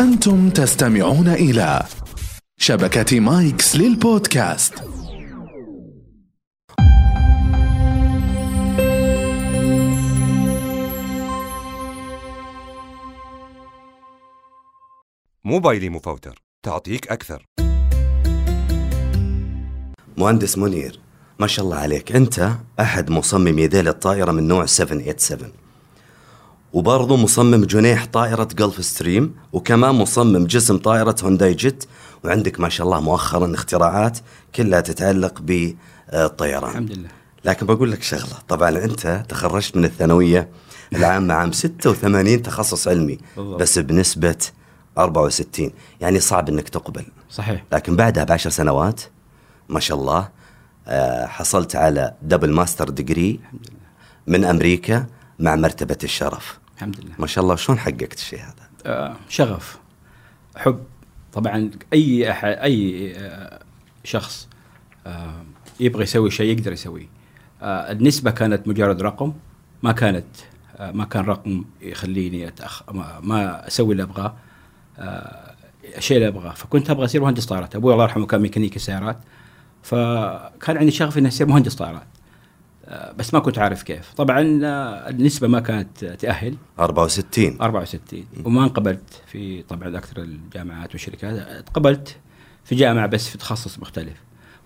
أنتم تستمعون إلى شبكة مايكس للبودكاست. موبايلي مفوتر. تعطيك أكثر. مهندس منير ما شاء الله عليك. أنت أحد مصممي ذيل الطائرة من نوع 787 وبرضه مصمم جنيح طائرة جلف ستريم وكمان مصمم جسم طائرة هونداي جيت وعندك ما شاء الله مؤخرا اختراعات كلها تتعلق بالطيران. الحمد لله. لكن بقول لك شغلة طبعا أنت تخرجت من الثانوية العامة عام 86 تخصص علمي. بس بنسبة 64 يعني صعب أنك تقبل. صحيح. لكن بعدها بعشر سنوات ما شاء الله آه، حصلت على double master degree من أمريكا مع مرتبة الشرف. الحمد لله. ما شاء الله. شلون حققت الشيء هذا؟ آه شغف حب. طبعا أي أحد أي آه شخص آه يبغى يسوي شيء يقدر يسويه. آه النسبة كانت مجرد رقم ما كانت آه ما كان رقم يخليني أتأخ ما, ما أسوي اللي أبغاه آه الشيء اللي أبغاه. فكنت أبغى أصير مهندس طائرات. أبوي الله يرحمه كان ميكانيكي سيارات. فكان عندي شغف إني أصير مهندس طائرات. بس ما كنت عارف كيف. طبعا آه النسبة ما كانت تأهل. 64 64 وما انقبلت في طبعا أكثر الجامعات والشركات. اتقبلت في جامعة بس في تخصص مختلف.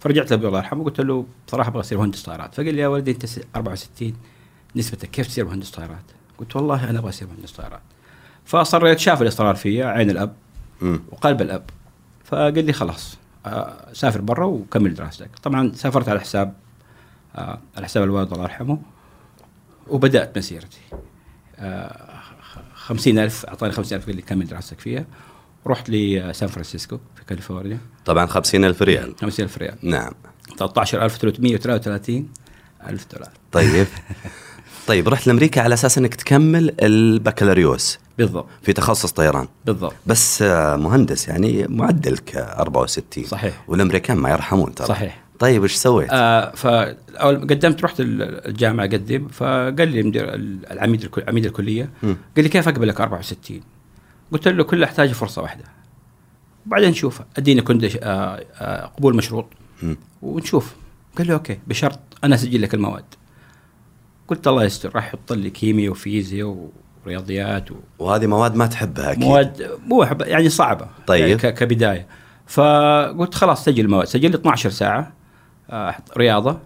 فرجعت لابوي الله يرحمه وقلت له بصراحة أبغى أصير مهندس طائرات. فقال لي يا ولدي أنت س- 64 نسبتك كيف تصير مهندس طائرات؟ قلت والله أنا أبغى أصير مهندس طائرات. فاصريت شاف الإصرار فيا عين الأب مم. وقلب الأب. فقال لي خلاص آه، سافر برا وكمل دراستك. طبعا سافرت على حساب آه، على حساب الوالد الله يرحمه وبدأت مسيرتي. آه، خمسين ألف أعطاني خمسين ألف قال لي كمل دراستك فيها. رحت لسان فرانسيسكو في كاليفورنيا. طبعا 50 ألف ريال. خمسين ألف ريال. نعم. 13333 ألف دولار. طيب. طيب رحت لأمريكا على أساس أنك تكمل البكالوريوس. بالضبط. في تخصص طيران. بالضبط. بس آه، مهندس يعني معدلك 64 صحيح. والأمريكان ما يرحمون ترى. صحيح. طيب إيش سويت؟ آه فاول ما قدمت رحت ال- الجامعة اقدم فقال لي مدير ال- العميد عميد الكلية مم. قال لي كيف أقبلك 64 قلت له كل احتاج فرصة واحدة. وبعدين نشوف أديني كندش آه آه قبول مشروط. مم. ونشوف. قال لي أوكي بشرط أنا أسجل لك المواد. قلت الله يستر راح يحط لي كيمياء وفيزياء ورياضيات و... وهذه مواد ما تحبها أكيد. مواد مو يعني صعبة. طيب. يعني كبداية. فقلت خلاص سجل المواد. سجل لي 12 ساعة. رياضة.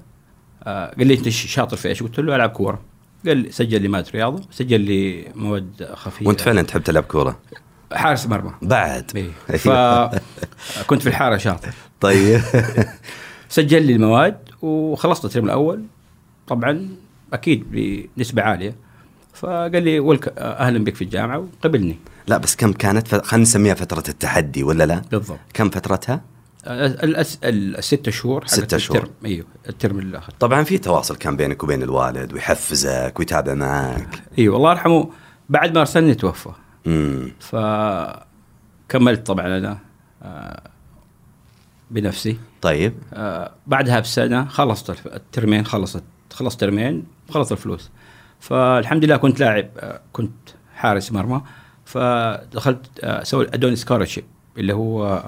آه قال لي أنت شاطر في إيش؟ قلت له ألعب كورة. قال لي سجل لي مادة رياضة سجل لي مواد خفيفه وأنت فعلا تحب تلعب كورة؟ حارس مرمى. بعد. إيه. فكنت في الحارة شاطر. طيب. سجل لي المواد وخلصت الترم الأول. طبعا أكيد بنسبة عالية. فقال لي ولك أهلا بك في الجامعة وقبلني. لا بس كم كانت. خلينا نسميها فترة التحدي ولا لا؟ بالضبط. كم فترتها؟ الست شهور ستة شهور. الترم إيوه الترم الآخر طبعا في تواصل كان بينك وبين الوالد ويحفزك ويتابع معك إيوه الله يرحمه. بعد ما أرسلني توفى. امم فكملت طبعا أنا آه، بنفسي. طيب. آه، بعدها بسنة خلصت الترمين خلصت خلصت ترمين خلصت الفلوس. فالحمد لله كنت لاعب آه، كنت حارس مرمى. فدخلت آه، سوي أدوني scholarship اللي هو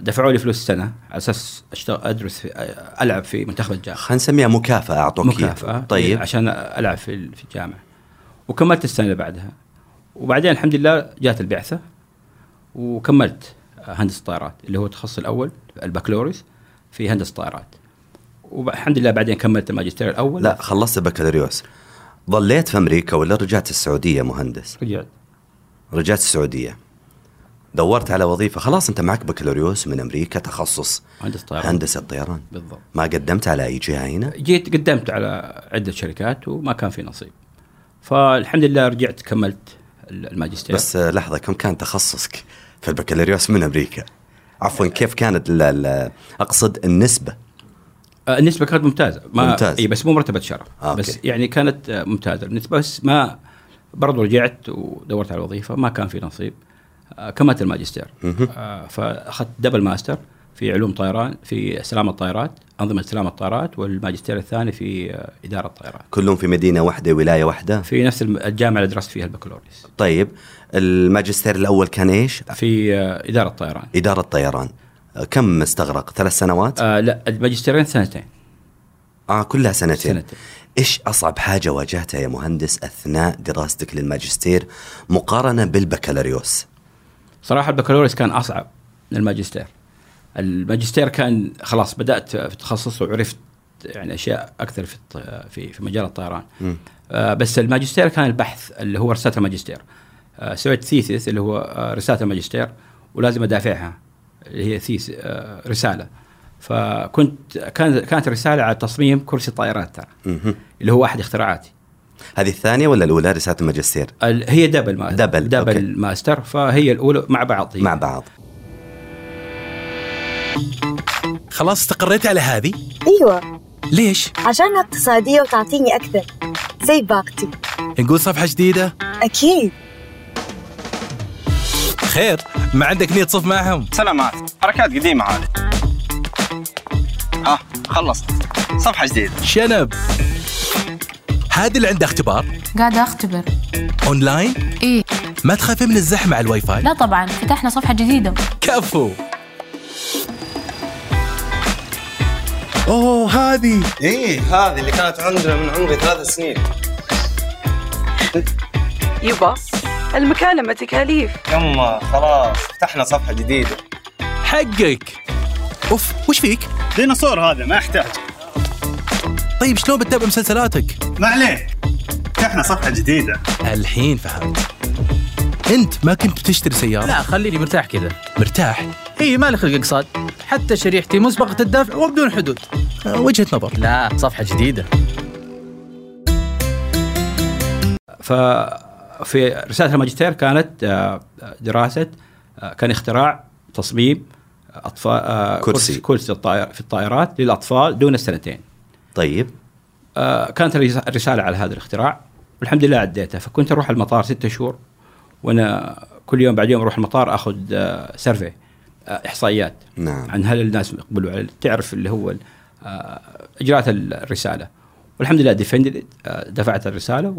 دفعوا لي فلوس سنة على أساس اشتغل أدرس في آه، ألعب في منتخب الجامعة. خلينا نسميها مكافأة أعطوك. مكافأة. طيب. عشان ألعب في في الجامعة. وكملت السنة اللي بعدها. وبعدين الحمد لله جات البعثة. وكملت هندسة طائرات اللي هو التخصص الأول البكالوريوس في هندسة طائرات. والحمد لله بعدين كملت الماجستير الأول. لا خلصت البكالوريوس. ظليت في أمريكا ولا رجعت السعودية مهندس؟ رجعت. رجعت السعودية. دورت على وظيفة. خلاص أنت معك بكالوريوس من أمريكا تخصص هندسة طائرات هندسة طيران بالضبط. ما قدمت على أي جهة هنا؟ جيت قدمت على عدة شركات وما كان في نصيب. فالحمد لله رجعت كملت الماجستير. بس آه، لحظة كم كان تخصصك في البكالوريوس من أمريكا؟ عفوا كيف كانت ال- ال- أقصد النسبة؟ آه، النسبة كانت ممتازة. ما ممتاز. إي بس مو مرتبة شرف. آه، بس okay. يعني كانت آه، ممتازة النسبة. بس ما برضو رجعت ودورت على وظيفة ما كان في نصيب. آه، كملت الماجستير. آه، فأخذت double master في علوم طيران في سلامه الطائرات أنظمة سلامه الطائرات والماجستير الثاني في آه، إدارة الطيران. كلهم في مدينة واحدة ولاية واحدة؟ في نفس الجامعة اللي درست فيها البكالوريوس. طيب الماجستير الأول كان إيش؟ في آه، إدارة الطيران. إدارة طيران آه، كم استغرق؟ ثلاث سنوات؟ آه لا الماجستيرين سنتين. آه كلها سنتين. سنتين. إيش أصعب حاجة واجهتها يا مهندس أثناء دراستك للماجستير مقارنة بالبكالوريوس؟ صراحة البكالوريوس كان أصعب من الماجستير. الماجستير كان خلاص بدأت في التخصص وعرفت يعني أشياء أكثر في في في مجال الطيران. آه بس الماجستير كان البحث اللي هو رسالة الماجستير. آه سويت thesis اللي هو آه رسالة الماجستير ولازم أدافعها اللي هي thesis آه رسالة. فكنت كانت كانت رساله على تصميم كرسي الطائرات ترى. اللي هو احد اختراعاتي. هذه الثانية ولا الأولى رسالة الماجستير؟ ال- هي double ma- double، double okay. master فهي الأولى مع بعض. هي. مع بعض. خلاص استقريت على هذه. أيوه. ليش؟ عشانها اقتصادية وتعطيني أكثر. زي باقتي. نقول صفحة جديدة؟ أكيد. خير ما عندك نية تصف معهم. سلامات. حركات قديمة هذه. ها خلص صفحة جديدة. شنب. هذه اللي عندها اختبار. قاعدة أختبر. أونلاين؟ إيه ما تخافين من الزحمه على الواي فاي. لا طبعا فتحنا صفحة جديدة. كفو. أوه هذه. إيه هذه اللي كانت عندنا من عمري ثلاث سنين. يبا المكالمة تكاليف. يما خلاص فتحنا صفحة جديدة. حقك. أوف وش فيك؟ ديناصور هذا ما يحتاج. طيب شلون بتتابع مسلسلاتك؟ ما عليه فتحنا صفحة جديدة. الحين فهمت. انت ما كنت بتشتري سيارة؟ لا خليني مرتاح كذا. مرتاح؟ اي مالي خلق اقساط حتى شريحتي مسبقة الدفع وبدون حدود. آه، وجهة نظر. لا صفحة جديدة. ففي رسالة الماجستير كانت آه، دراسة آه، كان اختراع تصميم أطفال كرسي. كرسي الطائر في الطائرات للأطفال دون السنتين. طيب. آه، كانت الرس- الرسالة على هذا الاختراع. والحمد لله عديتها. فكنت أروح المطار ستة شهور. وأنا كل يوم بعد يوم أروح المطار أخذ آه، survey آه، إحصائيات نعم. عن هل الناس يقبلوا على تعرف اللي هو آه، إجراءات الرسالة. والحمد لله defended دفعت الرسالة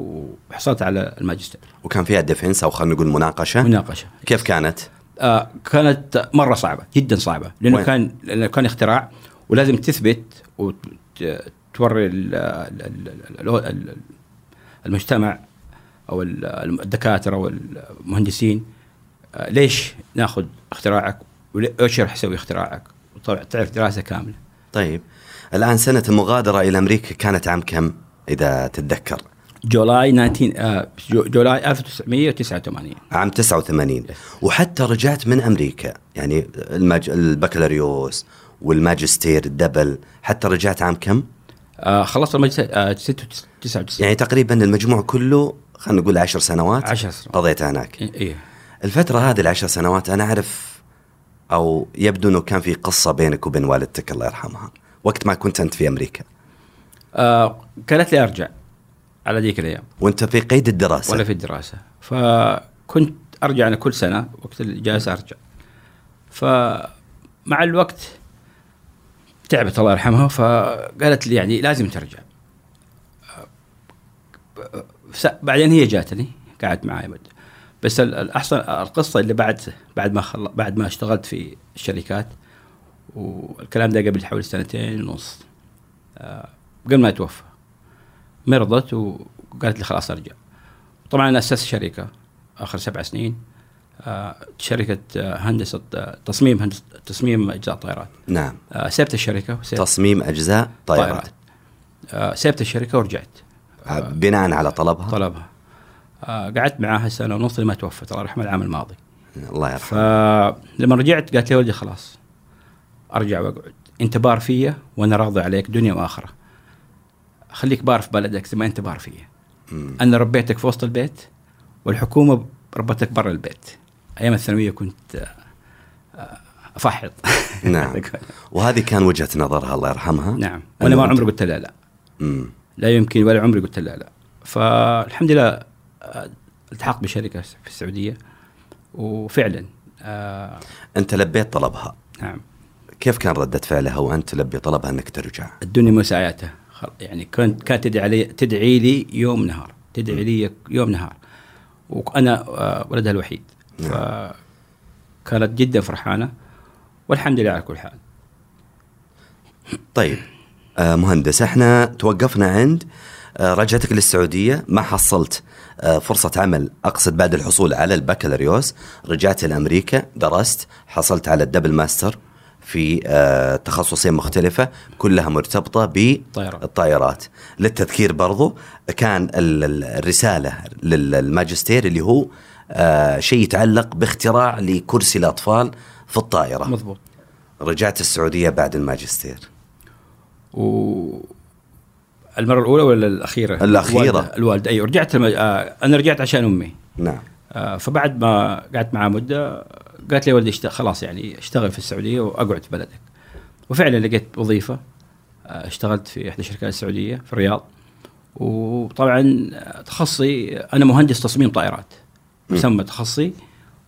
وحصلت على الماجستير. وكان فيها defense أو خلينا نقول مناقشة؟ مناقشة. كيف كانت؟ آه كانت مرة صعبة جدا صعبة لأنه وين؟ كان لأنه كان اختراع ولازم تثبت وتوري ال- المجتمع أو ال- الدكاترة والمهندسين آه ليش ناخذ اختراعك وايش راح يسوي اختراعك؟ وطبعا تعرف دراسة كاملة. طيب الآن سنة المغادرة إلى أمريكا كانت عام كم؟ إذا تتذكر. July 19 آه Ju- July 1989 عام 89 وحتى رجعت من أمريكا يعني المج... البكالوريوس والماجستير الدبل حتى رجعت عام كم؟ آه خلصت الماجستير آه 99 يعني تقريبا المجموع كله خلينا نقول عشر سنوات 10 سنوات. قضيتها هناك. إيه الفترة هذه العشر سنوات أنا أعرف أو يبدو أنه كان في قصة بينك وبين والدتك الله يرحمها. وقت ما كنت أنت في أمريكا. آه قالت لي أرجع على ذيك الأيام. وأنت في قيد الدراسة. ولا في الدراسة. فكنت أرجع أنا كل سنة وقت الاجازه أرجع. فمع الوقت تعبت الله يرحمها فقالت لي يعني لازم ترجع. بعدين هي جاتني قعدت معي مدة بس ال- الأحسن القصة اللي بعد بعد ما خل... بعد ما اشتغلت في الشركات والكلام ده قبل حوالي سنتين ونص آه، قبل ما يتوفى مرضت وقالت لي خلاص أرجع. طبعا أنا أسست شركة آخر سبع سنين. شركة هندسة تصميم هندسة تصميم أجزاء طائرات. نعم. آه، سبت الشركة وسبت تصميم أجزاء طائرات. آه، سبت الشركة ورجعت. آه، بناء على طلبها؟ طلبها. قعدت معاها سنة ونص لما توفت الله يرحمها العام الماضي. الله يرحمه. فلما رجعت قالت لي ولدي خلاص أرجع وأقعد. انت بار فيا وأنا راضي عليك دنيا وآخرة. خليك بار في بلدك زي ما أنت بار فيا. أنا ربيتك في وسط البيت والحكومة ربتك برا البيت. أيام الثانوية كنت آه، أفحط. نعم. وهذه كان وجهة نظرها الله يرحمها. نعم. وأنا ما عمري قلت لها لا. مم. لا يمكن ولا عمري قلت لها لا. فالحمد لله آه، التحقت بشركة في السعودية وفعلا آه. أنت لبيت طلبها. نعم. كيف كان ردة فعلها وأنت تلبي طلبها أنك ترجع؟ ادوني مساعدته خل- يعني كانت كانت تدعي علي تدعي لي يوم نهار. تدعي لي يوم نهار. وأنا آه، ولدها الوحيد. فكانت جدا فرحانة والحمد لله على كل حال. طيب آه مهندس إحنا توقفنا عند آه رجعتك للسعودية ما حصلت آه فرصة عمل أقصد بعد الحصول على البكالوريوس رجعت لأمريكا درست حصلت على ال double master في تخصصين مختلفة كلها مرتبطة بالطائرات للتذكير برضو كان ال- ال- الرسالة للماجستير اللي هو آه شيء يتعلق باختراع لكرسي الأطفال في الطائرة. مضبوط. رجعت السعودية بعد الماجستير. و المرة الأولى ولا الأخيرة؟ الأخيرة. الوالدة, الوالدة. أيوه رجعت لما آه أنا رجعت عشان أمي. نعم. آه فبعد ما قعدت معها مدة قالت لي والدي اشت- خلاص يعني اشتغل في السعودية وأقعد في بلدك. وفعلا لقيت وظيفة آه اشتغلت في إحدى الشركات السعودية في الرياض. وطبعا تخصصي أنا مهندس تصميم طائرات. مسمى تخصصي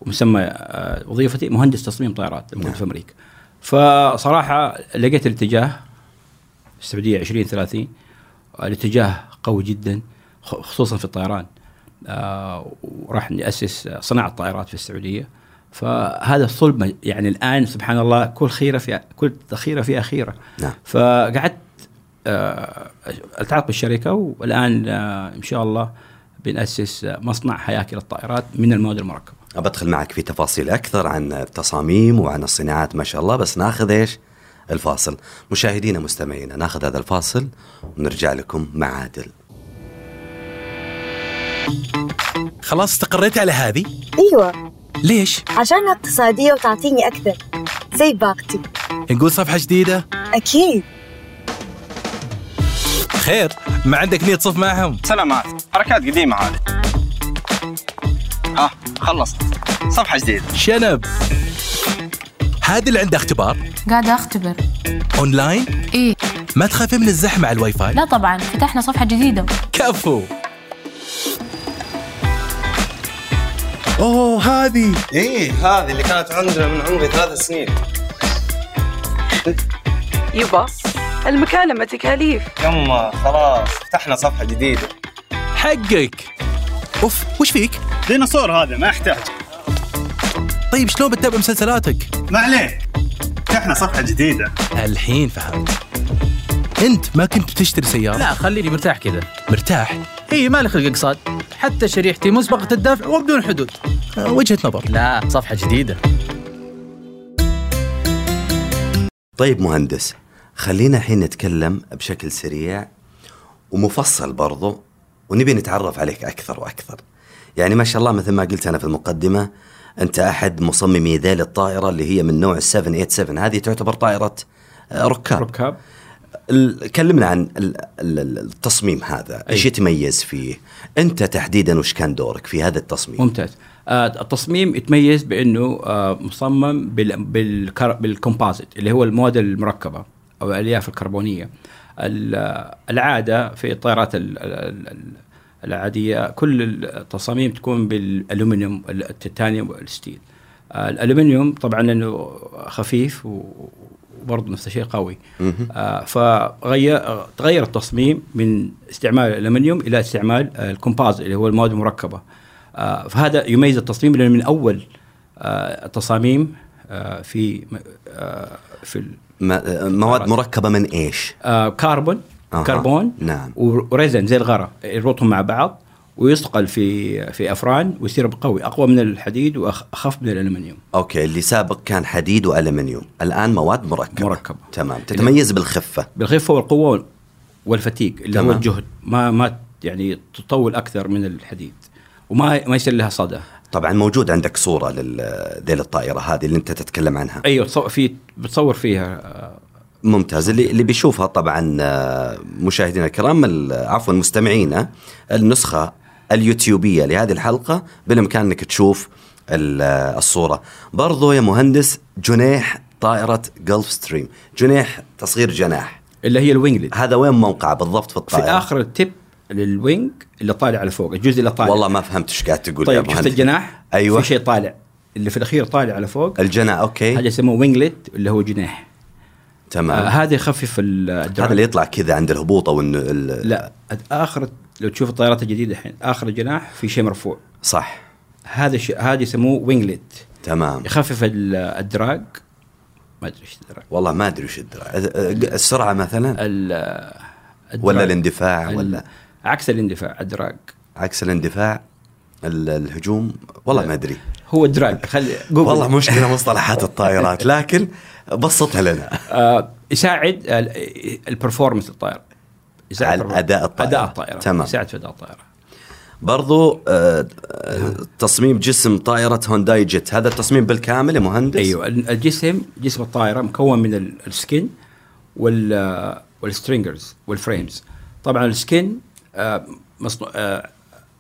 ومسمى آه، وظيفتي مهندس تصميم طائرات موجود في أمريكا. فصراحة لقيت الاتجاه السعودية 2030 الاتجاه قوي جدا خصوصا في الطيران. آه، وراح نأسس صناعة طائرات في السعودية. فهذا الصلب يعني الآن سبحان الله كل خيرة في كل خيرة فيها خيرة. نعم. فقعدت آه، التحقت بالشركة والآن آه، إن شاء الله بنأسس مصنع هياكل الطائرات من المواد المركبة. بدخل معك في تفاصيل أكثر عن التصاميم وعن الصناعات ما شاء الله بس ناخذ إيش؟ الفاصل. مشاهدينا مستمعينا ناخذ هذا الفاصل ونرجع لكم مع عادل خلاص استقريت على هذه؟ أيوه. ليش؟ عشانها اقتصادية وتعطيني أكثر. زي باقتي. نقول صفحة جديدة؟ أكيد. خير ما عندك نية تصف معهم؟ سلامات. حركات قديمة هذه. ها خلصت. صفحة جديدة. شنب. هذه اللي عندها اختبار. قاعدة أختبر. أونلاين؟ إيه. ما تخافين من الزحمة على الواي فاي لا طبعا فتحنا صفحة جديدة. كفو. أوه هذه. إيه هذه اللي كانت عندنا من عمري ثلاث سنين. يبا. المكالمة تكاليف. يما خلاص فتحنا صفحة جديدة. حقك. أوف وش فيك؟ ديناصور هذا ما يحتاج. طيب شلون بتتابع مسلسلاتك؟ ما عليه فتحنا صفحة جديدة. الحين فهمت أنت ما كنت بتشتري سيارة؟ لا خليني مرتاح كذا. مرتاح؟ إي مالي خلق اقساط حتى شريحتي مسبقة الدفع وبدون حدود. وجهة نظر. لا صفحة جديدة. طيب مهندس خلينا الحين نتكلم بشكل سريع ومفصل برضو ونبي نتعرف عليك أكثر وأكثر. يعني ما شاء الله مثل ما قلت أنا في المقدمة أنت أحد مصممي ذيل الطائرة اللي هي من نوع 787 هذه تعتبر طائرة آه، ركاب. ركاب. كلمنا عن ال- ال- ال- التصميم هذا. إيش يتميز فيه؟ أنت تحديدا وش كان دورك في هذا التصميم؟ ممتاز. آه التصميم يتميز بأنه آه مصمم بال composite اللي هو المواد المركبة. أو الألياف الكربونية. ال- العادة في الطائرات ال- ال- ال- العادية كل التصاميم تكون بالألومنيوم التيتانيوم وال steel. الألومنيوم طبعا لأنه خفيف وبرضه نفس الشيء قوي. آه فغير تغير التصميم من استعمال الألومنيوم إلى استعمال ال composite اللي هو المواد المركبة. آه فهذا يميز التصميم لأنه من أول التصاميم آه في آه في ما- مواد مركبة من إيش آه كربون أها. كربون نعم. و resin زي الغراء يربطهم مع بعض ويصقل في في أفران ويصير قوي أقوى من الحديد واخف من الالومنيوم okay اللي سابق كان حديد وألمنيوم الآن مواد مركبة مركبة. تمام تتميز بالخفة بالخفة والقوة وال fatigue اللي هو تمام. الجهد ما ما يعني تطول أكثر من الحديد وما ما يصير لها صدأ طبعا موجود عندك صورة لذيل الطائرة هذه اللي انت تتكلم عنها. أيوه في بتصور فيها. ممتاز. اللي اللي بيشوفها طبعا آه، مشاهدينا الكرام ال- عفوا مستمعينا النسخة اليوتيوبية لهذه الحلقة بالإمكان أنك تشوف ال- الصورة. برضو يا مهندس جناح طائرة Gulfstream جناح تصغير جناح. اللي هي ال winglet هذا وين موقعه بالضبط في في الطائره آخر ال tip لل wing اللي طالع على فوق الجزء اللي طالع. والله ما فهمت إيش قاعد تقول يا طيب شفت مهندس. الجناح؟ أيوه. في شيء طالع اللي في الأخير طالع على فوق. الجناح okay. هذا يسموه winglet اللي هو جناح. تمام. آه هذا يخفف ال- ال drag هذا اللي يطلع كذا عند الهبوط أو إنه ال- لا آخر لو تشوف الطائرات الجديدة الحين آخر الجناح في شيء مرفوع. صح. هذا الشيء هذا يسموه winglet. تمام. يخفف ال- ال drag. ما أدري إيش ال drag. والله ما أدري وش الدراج السرعة مثلا؟ ولا ال drag. الاندفاع ال- ولا؟ عكس الاندفاع ال drag. عكس الاندفاع ال- الهجوم والله ما أدري. هو ال drag. خلي جوجل. والله مشكلة مصطلحات الطائرات لكن بسطها لنا. آه يساعد ال- ال performance الطائرة. يساعد على. أداء الطائرة. أداء الطائرة. تمام. يساعد في أداء الطائرة. برضو آه، آه، تصميم جسم طائرة هوندا جيت. هذا التصميم بالكامل يا مهندس؟ أيوه. ال- الجسم جسم الطائرة مكون من ال- ال skin وال وال stringers وال frames طبعا ال skin آه، مصنوع آه،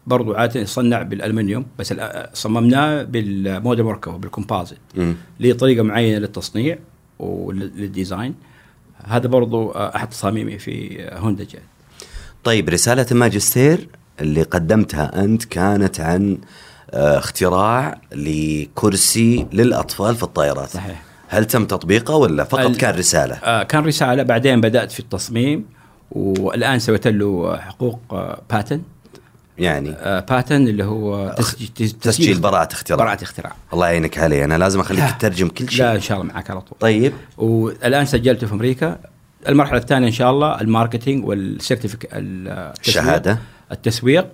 برضو عادة يصنع بالألمنيوم بس آه، صممناه بال composite مم. ليه طريقه معينة للتصنيع ولل design. هذا برضو آه، أحد تصاميمي في آه، هوندا جيت. طيب رسالة الماجستير اللي قدمتها أنت كانت عن آه، اختراع لكرسي للأطفال في الطائرات. صحيح. هل تم تطبيقه ولا فقط كان رسالة؟ آه، كان رسالة بعدين بدأت في التصميم. والآن سويت له حقوق patent يعني؟ patent اللي هو تسجيل تسجيل براءة اختراع. براءة اختراع. الله يعينك علي أنا لازم أخليك لا. تترجم كل شيء. لا إن شاء الله معك على طول. طيب. والآن سجلته في أمريكا. المرحلة الثانية إن شاء الله ال marketing وال certific- الشهادة. التسويق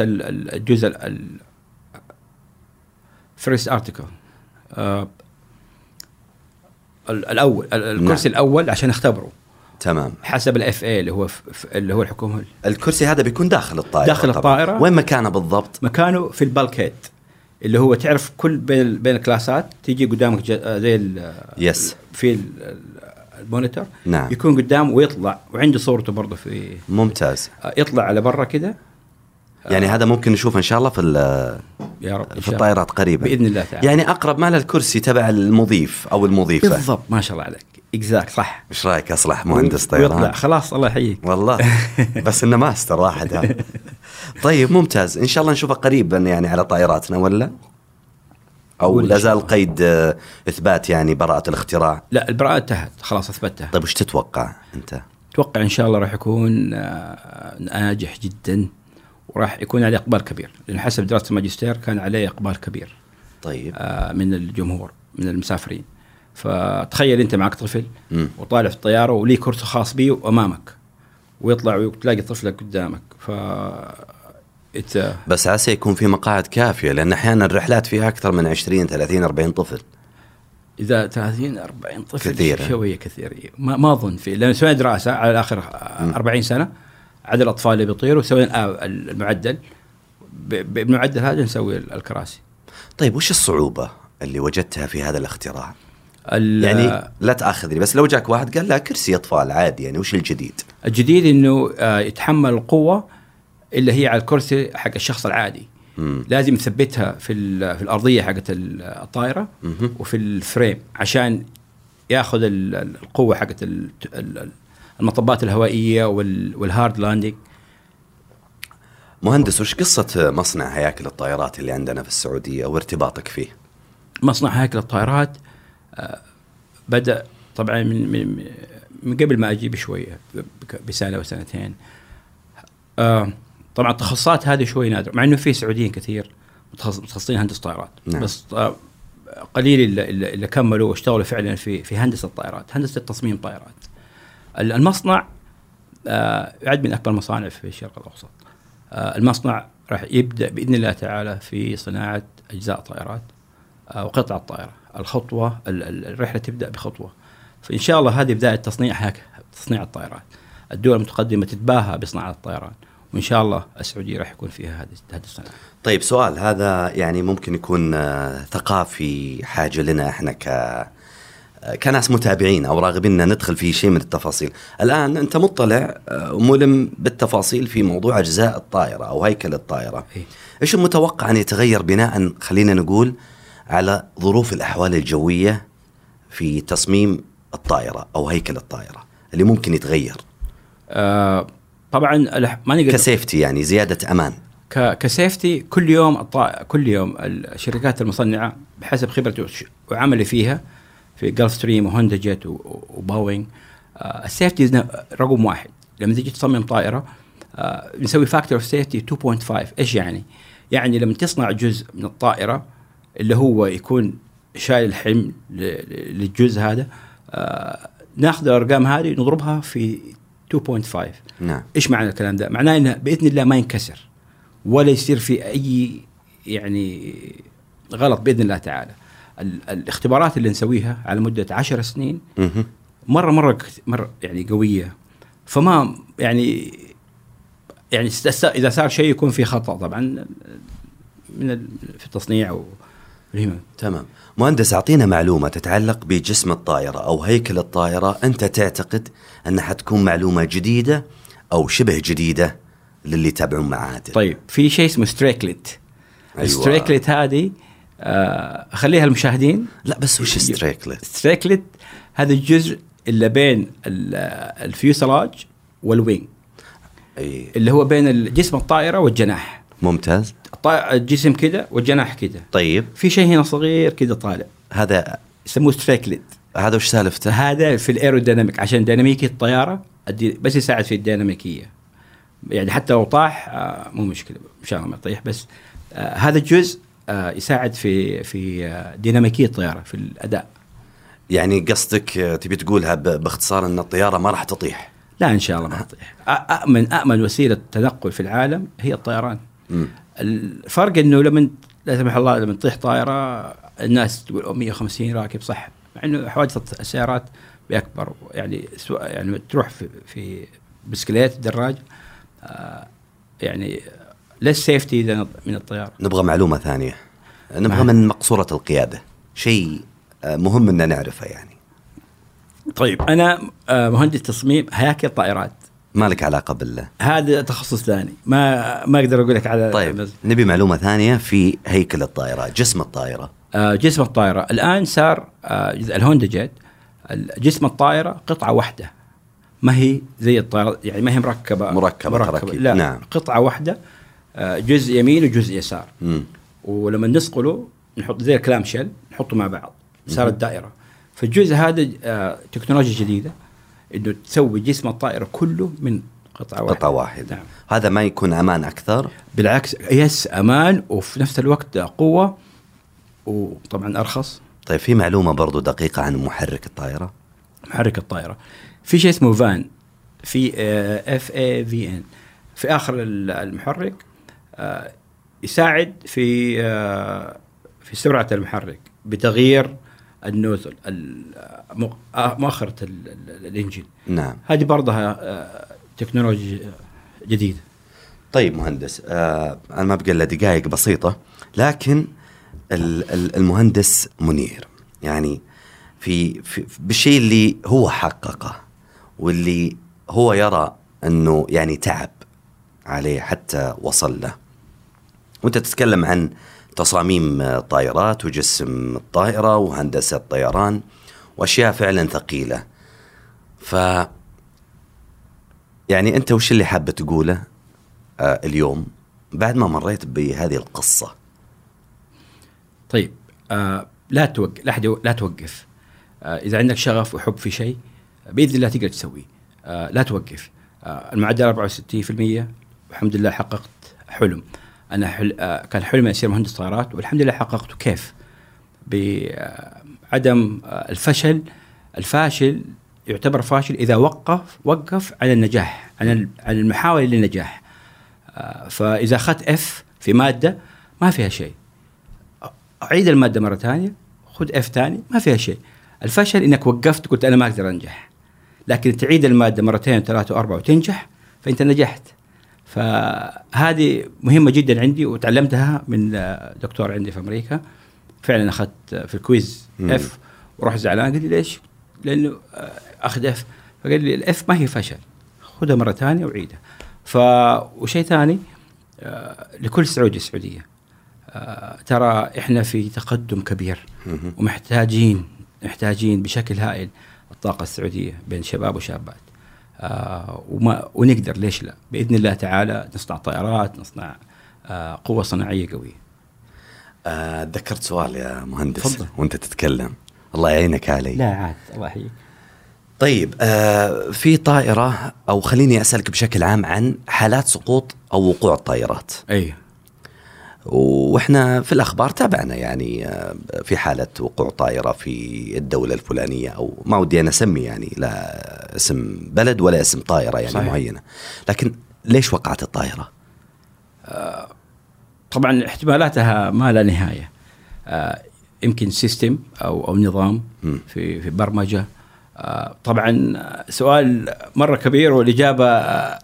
ال- الجزء first article الأول ال- الكرسي نعم. الأول عشان أختبره. تمام. حسب ال FAA اللي هو اللي هو الحكومة. الكرسي هذا بيكون داخل الطائرة داخل طبعاً. الطائرة. وين مكانه بالضبط؟ مكانه في ال bulkhead اللي هو تعرف كل بين بين ال class ات تيجي قدامك آه، زي ال- yes في ال- ال- monitor. نعم. يكون قدام ويطلع وعنده صورته برضه في ممتاز. آه، يطلع على برا كده. يعني هذا ممكن نشوفه إن شاء الله في ال- يا رب في. الطائرات قريبا. بإذن الله تعالى. يعني أقرب ما للكرسي تبع المضيف أو المضيفة. بالضبط ما شاء الله عليك. exact صح. إيش رأيك أصلح مهندس ويطلع طيران خلاص الله يحييك. والله. بس إنه ماستر واحد هذا طيب ممتاز. إن شاء الله نشوفه قريبا يعني على طائراتنا ولا؟ أو لا زال. قيد آه، إثبات يعني براءة الاختراع؟ لا البراءة انتهت خلاص أثبتها. طيب وش تتوقع أنت؟ أتوقع إن شاء الله راح يكون آه، ناجح جدا وراح يكون عليه إقبال كبير لأن حسب دراسة الماجستير كان عليه إقبال كبير طيب. آه، من الجمهور من المسافرين. فتخيل أنت معك طفل. وطالع في الطيارة وليه كرسي خاص بيه امامك ويطلع وتلاقي طفلك قدامك ف إت... بس عسى يكون في مقاعد كافية لأن أحيانا الرحلات فيها أكثر من 20 30 40 طفل إذا 30 40 طفل كثير. شوية كثير. ما ما أظن في لأن سوينا دراسة على آخر 40 سنة عدد الأطفال اللي بيطيروا سوينا آه، المعدل ب- بالمعدل هذا نسوي الكراسي طيب وش الصعوبة اللي وجدتها في هذا الاختراع ال- يعني لا تآخذني بس لو جاك واحد قال لا كرسي أطفال عادي يعني وش الجديد الجديد إنه آه، يتحمل القوة اللي هي على الكرسي حق الشخص العادي مم. لازم يثبتها في في الأرضية حقت ال- الطائرة مهم. وفي ال frame عشان ياخذ ال- ال- القوة حقت ال- ال- المطبات الهوائية وال- والهارد لاندنج مهندس وش قصة مصنع هياكل الطائرات اللي عندنا في السعودية وارتباطك فيه مصنع هيكل الطائرات بدأ طبعا من من من قبل ما أجي بشويه بسنة وسنتين آه، طبعا التخصصات هذه شوي نادرة مع إنه في سعوديين كثير متخصص- متخصصين هندسة طائرات. نعم. بس آه، قليل اللي, اللي كملوا واشتغلوا فعلا في في هندسة الطائرات هندسة تصميم طائرات. ال- المصنع آه، يعد من أكبر المصانع في الشرق الأوسط. آه، المصنع راح يبدأ بإذن الله تعالى في صناعة أجزاء طائرات آه، وقطع الطائرة. الخطوة ال- ال- الرحلة تبدأ بخطوة فإن شاء الله هذه بداية تصنيع هك تصنيع الطائرات الدول المتقدمة تتباهى بصناعة الطيران وإن شاء الله السعودية راح يكون فيها هذه هذه الصناعة طيب سؤال هذا يعني ممكن يكون آه، ثقافي حاجة لنا إحنا ك آه، كناس متابعين أو راغبين إن ندخل في شيء من التفاصيل. الآن أنت مطلع آه، وملم بالتفاصيل في موضوع أجزاء الطائرة أو هيكل الطائرة. إيه. إيش المتوقع أن يتغير بناء خلينا نقول على ظروف الأحوال الجوية في تصميم الطائرة أو هيكل الطائرة اللي ممكن يتغير آه، طبعا ما نقدر ك safety يعني زيادة أمان. ك safety كل يوم الطا... كل يوم الشركات المصنعة بحسب خبرتي وعملي فيها في جلف ستريم وهوندا جيت وبوينغ آه، ال safety رقم واحد لما تيجي تصمم طائرة آه، بنسوي factor of safety 2.5 إيش يعني؟ يعني لما تصنع جزء من الطائرة اللي هو يكون شايل الحمل للجزء هذا آه، ناخذ الأرقام هذه نضربها في 2.5 نعم إيش معنى الكلام ده؟ معناه إنه بإذن الله ما ينكسر ولا يصير في أي يعني غلط بإذن الله تعالى. ال- الاختبارات اللي نسويها على مدة 10 سنين. مره مرة مرة يعني قوية فما يعني يعني إذا صار شيء يكون في خطأ طبعا من في التصنيع و والهمم. تمام. مهندس أعطينا معلومة تتعلق بجسم الطائرة أو هيكل الطائرة. أنت تعتقد انها حتكون معلومة جديدة أو شبه جديدة للي يتابعون معادن طيب في شيء اسمه ستريكلت أيوة. الستريكلت هذه آه، أخليها المشاهدين. لا بس وش ستريكلت ستريكلت هذا الجزء اللي بين ال- ال fuselage وال wing. اي اللي هو بين جسم الطائرة والجناح. ممتاز. الجسم كده والجناح كده طيب. في شيء هنا صغير كده طالع. هذا يسموه strakelet هذا وش سالفته؟ هذا في ال aerodynamic عشان ديناميكيه الطيارة بس يساعد في الديناميكية. يعني حتى لو طاح آه، مو مشكلة إن شاء الله ما يطيح بس آه، هذا الجزء آه، يساعد في في ديناميكية الطيارة في الأداء. يعني قصدك تبي تقولها باختصار إن الطيارة ما راح تطيح؟ لا إن شاء الله ما تطيح. امن امن وسيلة تنقل في العالم هي الطيران. مم. الفرق إنه لما لا سمح الله لما تطيح طائرة الناس تقول أوه 150 راكب صح. مع إنه حوادث السيارات بأكبر يعني سو- يعني تروح في, في بسكليت دراج آه يعني ليس safety من الطيارة. نبغى معلومة ثانية. نبغى معلومة. من مقصورة القيادة. شيء آه، مهم ان نعرفه يعني. طيب أنا آه مهندس تصميم هياكل طائرات. ما لك علاقة بالله. هذا تخصص ثاني. ما ما أقدر أقول لك على طيب نبي معلومة ثانية في هيكل الطائرة جسم الطائرة. آه، جسم الطائرة. الآن صار آه، الهوندا جيت. جسم الطائرة قطعة واحدة. ما هي زي الطائرة يعني ما هي مركبة. مركبة تراكيب. لا نعم. قطعة واحدة. آه، جزء يمين وجزء يسار. مم. ولما نسقله نحط زي الكلام شيل نحطه مع بعض. صارت دائرة. فالجزء هذا آه، تكنولوجيا جديدة. إنه تسوي جسم الطائرة كله من قطعة واحدة. قطعة واحدة. نعم. هذا ما يكون أمان أكثر؟ بالعكس يس أمان وفي نفس الوقت قوة وطبعا أرخص. طيب في معلومة برضو دقيقة عن محرك الطائرة؟ محرك الطائرة. في شيء اسمه فان في اف اي في ان في آخر ال- المحرك آه، يساعد في آه، في سرعة المحرك بتغيير النوزل آه، مؤخرة ال- ال- الإنجن. نعم. هذه برضها آه، تكنولوجيا جديدة. طيب مهندس آه أنا ما بقى إلا دقائق بسيطة لكن ال- ال- المهندس منير يعني في, في بالشيء اللي هو حققه واللي هو يرى إنه يعني تعب عليه حتى وصل له. وأنت تتكلم عن تصاميم طائرات وجسم الطائره وهندسة طيران وأشياء فعلا ثقيلة. ف يعني أنت وش اللي حابه تقوله آه اليوم؟ بعد ما مريت بهذه القصة. طيب آه لا توقف لا لا توقف. آه إذا عندك شغف وحب في شيء بإذن الله تقدر تسويه. آه لا توقف. آه المعدل 64% والحمد لله حققت حلم. أنا حل آه كان حلمي اصير مهندس طائرات والحمد لله حققته كيف؟ بعدم آه الفشل. الفاشل يعتبر فاشل إذا وقف وقف عن النجاح عن عن المحاولة للنجاح. آه فإذا أخذت F في مادة ما فيها شيء. أعيد المادة مرة ثانية خذ F ثاني ما فيها شيء. الفشل إنك وقفت قلت أنا ما أقدر أنجح. لكن تعيد المادة مرتين ثلاثة وأربعة وتنجح فأنت نجحت. فهذه مهمة جدا عندي وتعلمتها من دكتور عندي في أمريكا فعلا أخذت في ال quiz. F ورحت زعلان قال لي ليش؟ لأنه آه، أخذ F فقال لي الاف ما هي فشل خذها مرة ثانية وعيدها ف وشيء ثاني آه، لكل سعودي السعوديه آه، ترى إحنا في تقدم كبير. ومحتاجين محتاجين بشكل هائل الطاقة السعودية بين شباب وشابات آه وما ونقدر ليش لا؟ بإذن الله تعالى نصنع طائرات نصنع آه قوة صناعية قوية. آه ذكرت سؤال يا مهندس تفضل. وأنت تتكلم. الله يعينك علي. لا عاد الله يحييك طيب آه في طائرة أو خليني أسألك بشكل عام عن حالات سقوط أو وقوع الطائرات. أي. وإحنا في الأخبار تابعنا يعني آه في حالة وقوع طائرة في الدولة الفلانية أو ما ودي أنا أسمي يعني لا اسم بلد ولا اسم طائرة يعني صحيح. معينة لكن ليش وقعت الطائرة؟ طبعا احتمالاتها ما لا نهاية آه، يمكن سيستم أو أو نظام. في في برمجة آه، طبعا سؤال مرة كبير والإجابة آه،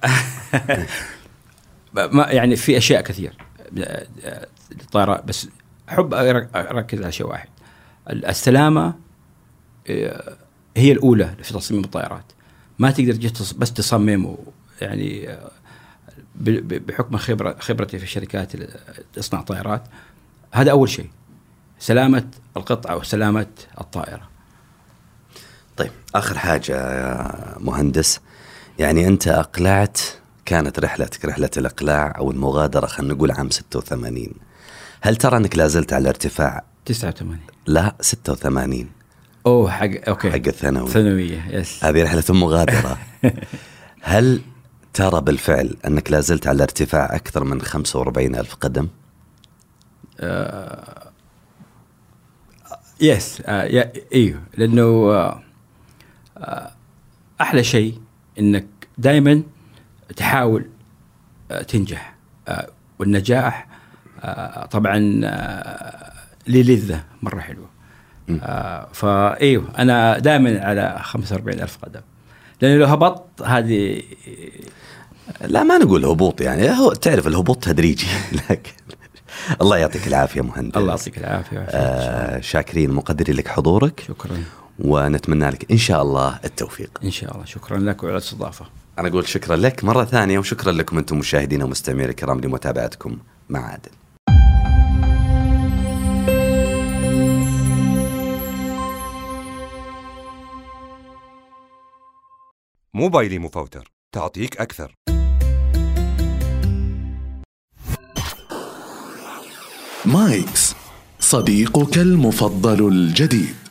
ما يعني في أشياء كثير الطائرات بس أحب أركز على شيء واحد. السلامة آه، هي الأولى في تصميم الطائرات. ما تقدر بس تصمم يعني آه، بحكم خبره خبرتي في الشركات اللي تصنع طائرات هذا أول شيء. سلامة القطعه وسلامة الطائرة. طيب آخر حاجة يا مهندس. يعني أنت أقلعت كانت رحلتك رحلة الإقلاع أو المغادرة خلينا نقول عام 86 هل ترى أنك لازلت على ارتفاع؟ 89 لا 86 أوه حق okay. حق الثانوي ثانوية yes هذه رحلة المغادرة هل ترى بالفعل أنك لازلت على ارتفاع أكثر من 45 ألف قدم؟ يس آه يا إيوه. لأنه آه آه أحلى شيء إنك دائما تحاول آه تنجح. آه والنجاح آه طبعا آه ليه لذة مرة حلوة. فايوه أنا دائما على 45 ألف قدم. لأنه لو هبطت هذه لا ما نقول هبوط يعني. هو تعرف الهبوط تدريجي لكن الله يعطيك العافية مهندس. الله يعطيك العافية. آه شاكرين مقدرين لك حضورك. شكرا. ونتمنى لك إن شاء الله التوفيق. إن شاء الله. شكرا لك وعلى الاستضافه أنا أقول شكرا لك مرة ثانية وشكرا لكم أنتم مشاهدينا ومستمعين الكرام لمتابعتكم مع عادل موبايلي مفوتر تعطيك أكثر. مايكس صديقك المفضل الجديد.